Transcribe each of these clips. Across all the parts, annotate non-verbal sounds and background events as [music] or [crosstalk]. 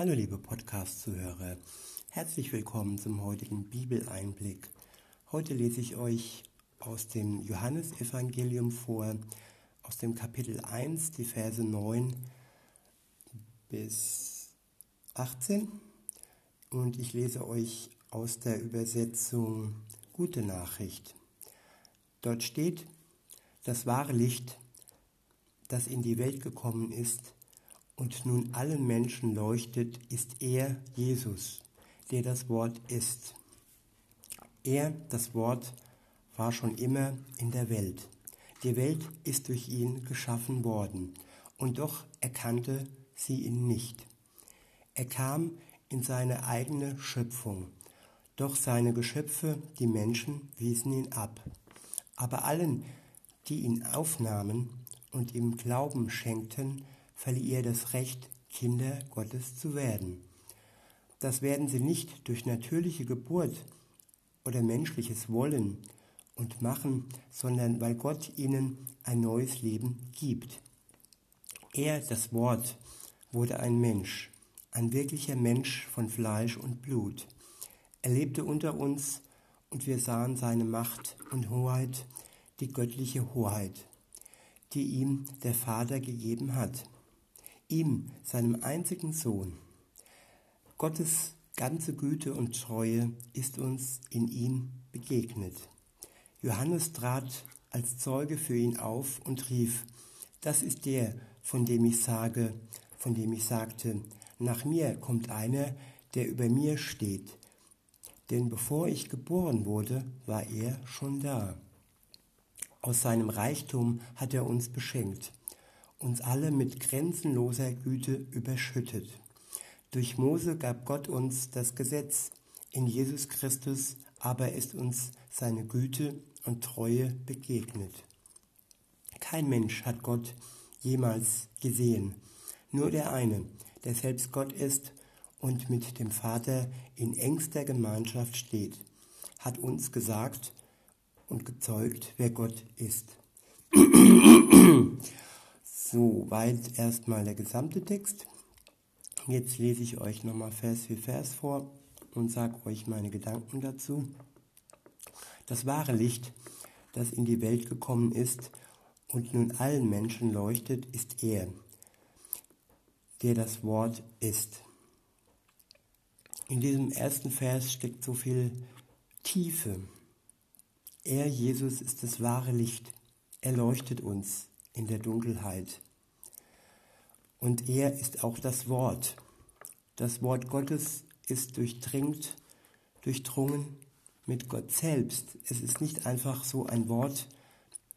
Hallo liebe Podcast-Zuhörer, herzlich willkommen zum heutigen Bibeleinblick. Heute lese ich euch aus dem Johannesevangelium vor, aus dem Kapitel 1, die Verse 9 bis 18 und ich lese euch aus der Übersetzung Gute Nachricht. Dort steht, das wahre Licht, das in die Welt gekommen ist, und nun allen Menschen leuchtet, ist er, Jesus, der das Wort ist. Er, das Wort, war schon immer in der Welt. Die Welt ist durch ihn geschaffen worden, und doch erkannte sie ihn nicht. Er kam in seine eigene Schöpfung, doch seine Geschöpfe, die Menschen, wiesen ihn ab. Aber allen, die ihn aufnahmen und ihm Glauben schenkten, verlieh er das Recht, Kinder Gottes zu werden. Das werden sie nicht durch natürliche Geburt oder menschliches Wollen und Machen, sondern weil Gott ihnen ein neues Leben gibt. Er, das Wort, wurde ein Mensch, ein wirklicher Mensch von Fleisch und Blut. Er lebte unter uns und wir sahen seine Macht und Hoheit, die göttliche Hoheit, die ihm der Vater gegeben hat ihm, seinem einzigen Sohn. Gottes ganze Güte und Treue ist uns in ihm begegnet. Johannes trat als Zeuge für ihn auf und rief, das ist der, von dem ich sage, von dem ich sagte, nach mir kommt einer, der über mir steht. Denn bevor ich geboren wurde, war er schon da. Aus seinem Reichtum hat er uns beschenkt uns alle mit grenzenloser Güte überschüttet. Durch Mose gab Gott uns das Gesetz, in Jesus Christus aber ist uns seine Güte und Treue begegnet. Kein Mensch hat Gott jemals gesehen, nur der eine, der selbst Gott ist und mit dem Vater in engster Gemeinschaft steht, hat uns gesagt und gezeugt, wer Gott ist. [clears throat] [clears throat] Soweit erstmal der gesamte Text. Jetzt lese ich euch nochmal Vers für Vers vor und sage euch meine Gedanken dazu. Das wahre Licht, das in die Welt gekommen ist und nun allen Menschen leuchtet, ist er, der das Wort ist. In diesem ersten Vers steckt so viel Tiefe. Er, Jesus, ist das wahre Licht. Er leuchtet uns in der Dunkelheit. Und er ist auch das Wort. Das Wort Gottes ist durchdringt, durchdrungen mit Gott selbst. Es ist nicht einfach so ein Wort,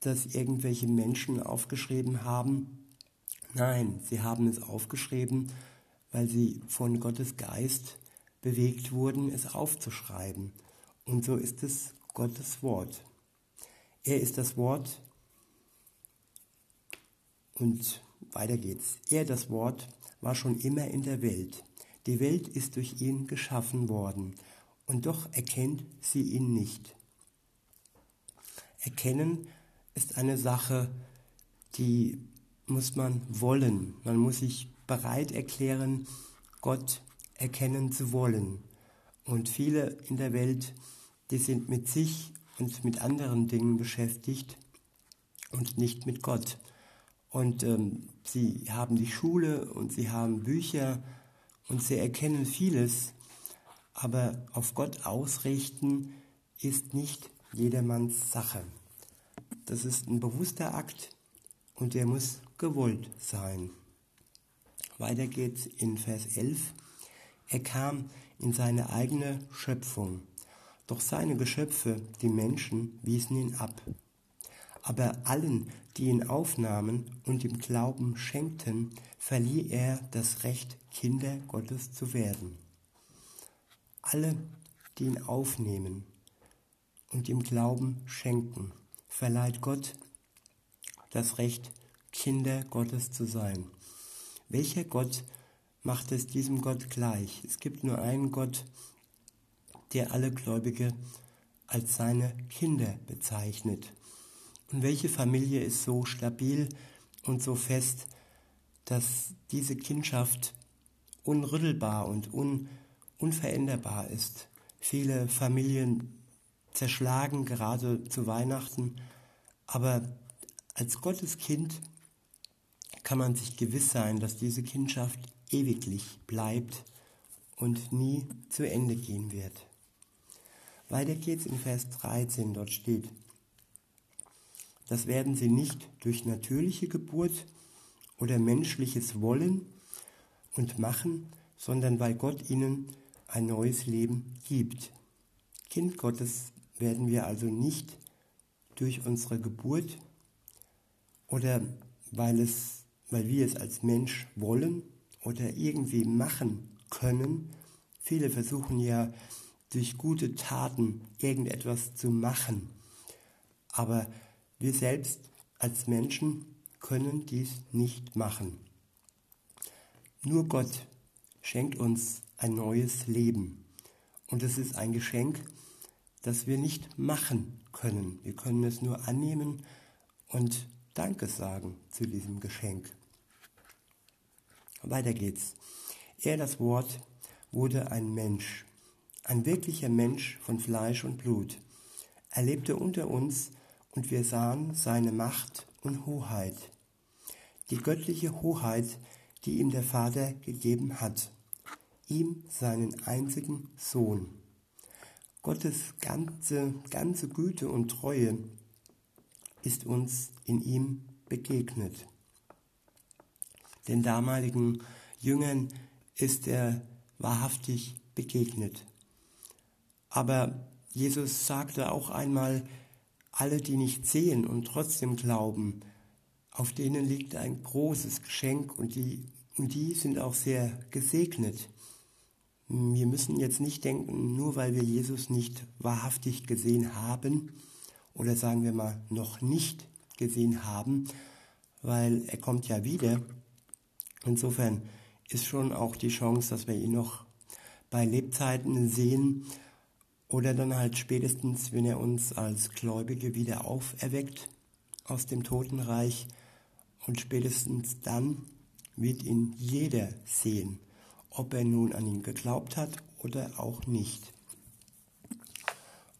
das irgendwelche Menschen aufgeschrieben haben. Nein, sie haben es aufgeschrieben, weil sie von Gottes Geist bewegt wurden, es aufzuschreiben. Und so ist es Gottes Wort. Er ist das Wort, und weiter geht's. Er, das Wort, war schon immer in der Welt. Die Welt ist durch ihn geschaffen worden, und doch erkennt sie ihn nicht. Erkennen ist eine Sache, die muss man wollen. Man muss sich bereit erklären, Gott erkennen zu wollen. Und viele in der Welt, die sind mit sich und mit anderen Dingen beschäftigt und nicht mit Gott. Und ähm, sie haben die Schule und sie haben Bücher und sie erkennen vieles, aber auf Gott ausrichten ist nicht jedermanns Sache. Das ist ein bewusster Akt und der muss gewollt sein. Weiter geht's in Vers 11. Er kam in seine eigene Schöpfung, doch seine Geschöpfe, die Menschen, wiesen ihn ab aber allen, die ihn aufnahmen und ihm Glauben schenkten, verlieh er das Recht, Kinder Gottes zu werden. Alle, die ihn aufnehmen und ihm Glauben schenken, verleiht Gott das Recht, Kinder Gottes zu sein. Welcher Gott macht es diesem Gott gleich? Es gibt nur einen Gott, der alle Gläubige als seine Kinder bezeichnet. Und welche Familie ist so stabil und so fest, dass diese Kindschaft unrüttelbar und un, unveränderbar ist. Viele Familien zerschlagen gerade zu Weihnachten, aber als Gottes Kind kann man sich gewiss sein, dass diese Kindschaft ewiglich bleibt und nie zu Ende gehen wird. Weiter geht's in Vers 13, dort steht, das werden sie nicht durch natürliche Geburt oder menschliches Wollen und Machen, sondern weil Gott ihnen ein neues Leben gibt. Kind Gottes werden wir also nicht durch unsere Geburt oder weil, es, weil wir es als Mensch wollen oder irgendwie machen können. Viele versuchen ja durch gute Taten irgendetwas zu machen. Aber wir selbst als Menschen können dies nicht machen. Nur Gott schenkt uns ein neues Leben. Und es ist ein Geschenk, das wir nicht machen können. Wir können es nur annehmen und Danke sagen zu diesem Geschenk. Weiter geht's. Er, das Wort, wurde ein Mensch, ein wirklicher Mensch von Fleisch und Blut. Er lebte unter uns und wir sahen seine Macht und Hoheit. Die göttliche Hoheit, die ihm der Vater gegeben hat, ihm seinen einzigen Sohn. Gottes ganze, ganze Güte und Treue ist uns in ihm begegnet. Den damaligen Jüngern ist er wahrhaftig begegnet. Aber Jesus sagte auch einmal, alle, die nicht sehen und trotzdem glauben, auf denen liegt ein großes Geschenk und die, und die sind auch sehr gesegnet. Wir müssen jetzt nicht denken, nur weil wir Jesus nicht wahrhaftig gesehen haben, oder sagen wir mal noch nicht gesehen haben, weil er kommt ja wieder. Insofern ist schon auch die Chance, dass wir ihn noch bei Lebzeiten sehen oder dann halt spätestens, wenn er uns als Gläubige wieder auferweckt aus dem Totenreich und spätestens dann wird ihn jeder sehen, ob er nun an ihn geglaubt hat oder auch nicht.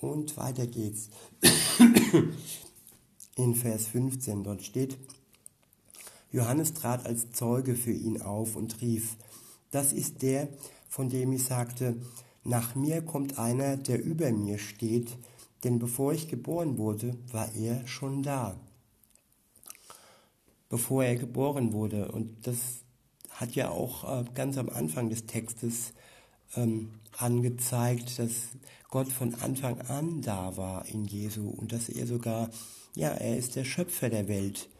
Und weiter geht's. [coughs] In Vers 15 dort steht, Johannes trat als Zeuge für ihn auf und rief, das ist der, von dem ich sagte, nach mir kommt einer, der über mir steht, denn bevor ich geboren wurde, war er schon da. Bevor er geboren wurde. Und das hat ja auch äh, ganz am Anfang des Textes ähm, angezeigt, dass Gott von Anfang an da war in Jesu und dass er sogar, ja, er ist der Schöpfer der Welt.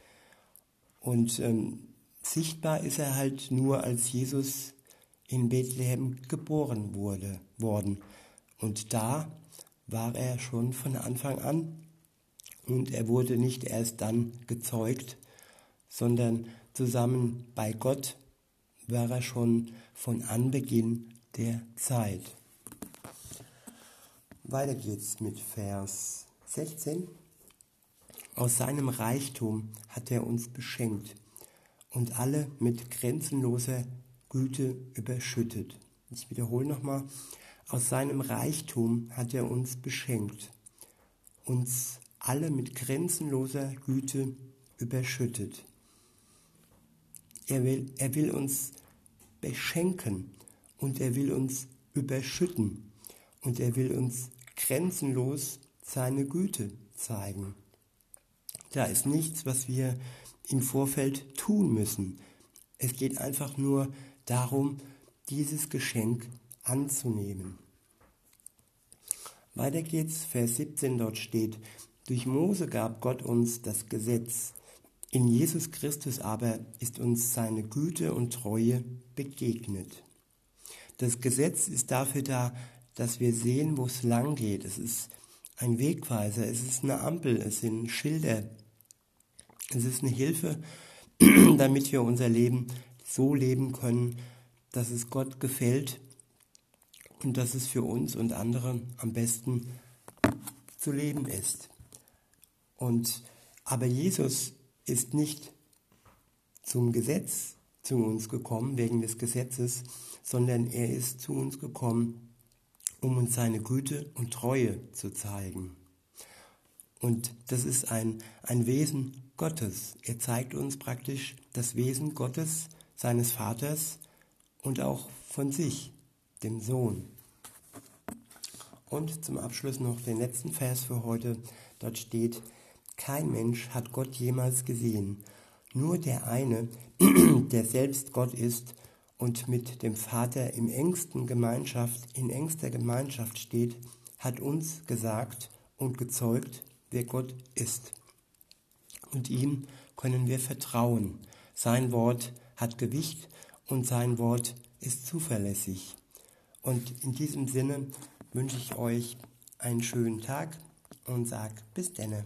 Und ähm, sichtbar ist er halt nur, als Jesus in Bethlehem geboren wurde, worden. Und da war er schon von Anfang an und er wurde nicht erst dann gezeugt, sondern zusammen bei Gott war er schon von Anbeginn der Zeit. Weiter geht's mit Vers 16. Aus seinem Reichtum hat er uns beschenkt und alle mit grenzenloser Güte überschüttet. Ich wiederhole nochmal. Aus seinem Reichtum hat er uns beschenkt, uns alle mit grenzenloser Güte überschüttet. Er will, er will uns beschenken und er will uns überschütten und er will uns grenzenlos seine Güte zeigen. Da ist nichts, was wir im Vorfeld tun müssen. Es geht einfach nur darum, dieses Geschenk anzunehmen. Weiter geht's, Vers 17 dort steht, durch Mose gab Gott uns das Gesetz. In Jesus Christus aber ist uns seine Güte und Treue begegnet. Das Gesetz ist dafür da, dass wir sehen, wo es lang geht. Es ist ein Wegweiser, es ist eine Ampel, es sind Schilder. Es ist eine Hilfe, [clears throat] damit wir unser Leben so leben können, dass es Gott gefällt und dass es für uns und andere am besten zu leben ist. Und aber Jesus ist nicht zum Gesetz zu uns gekommen wegen des Gesetzes, sondern er ist zu uns gekommen, um uns seine Güte und Treue zu zeigen. Und das ist ein, ein Wesen Gottes. Er zeigt uns praktisch das Wesen Gottes, seines Vaters und auch von sich, dem Sohn. Und zum Abschluss noch den letzten Vers für heute. Dort steht, kein Mensch hat Gott jemals gesehen, nur der eine, [clears throat] der selbst Gott ist und mit dem Vater im engsten Gemeinschaft, in engster Gemeinschaft steht, hat uns gesagt und gezeugt, wer Gott ist. Und ihm können wir vertrauen. Sein Wort hat Gewicht und sein Wort ist zuverlässig. Und in diesem Sinne wünsche ich euch einen schönen Tag und sag bis denne.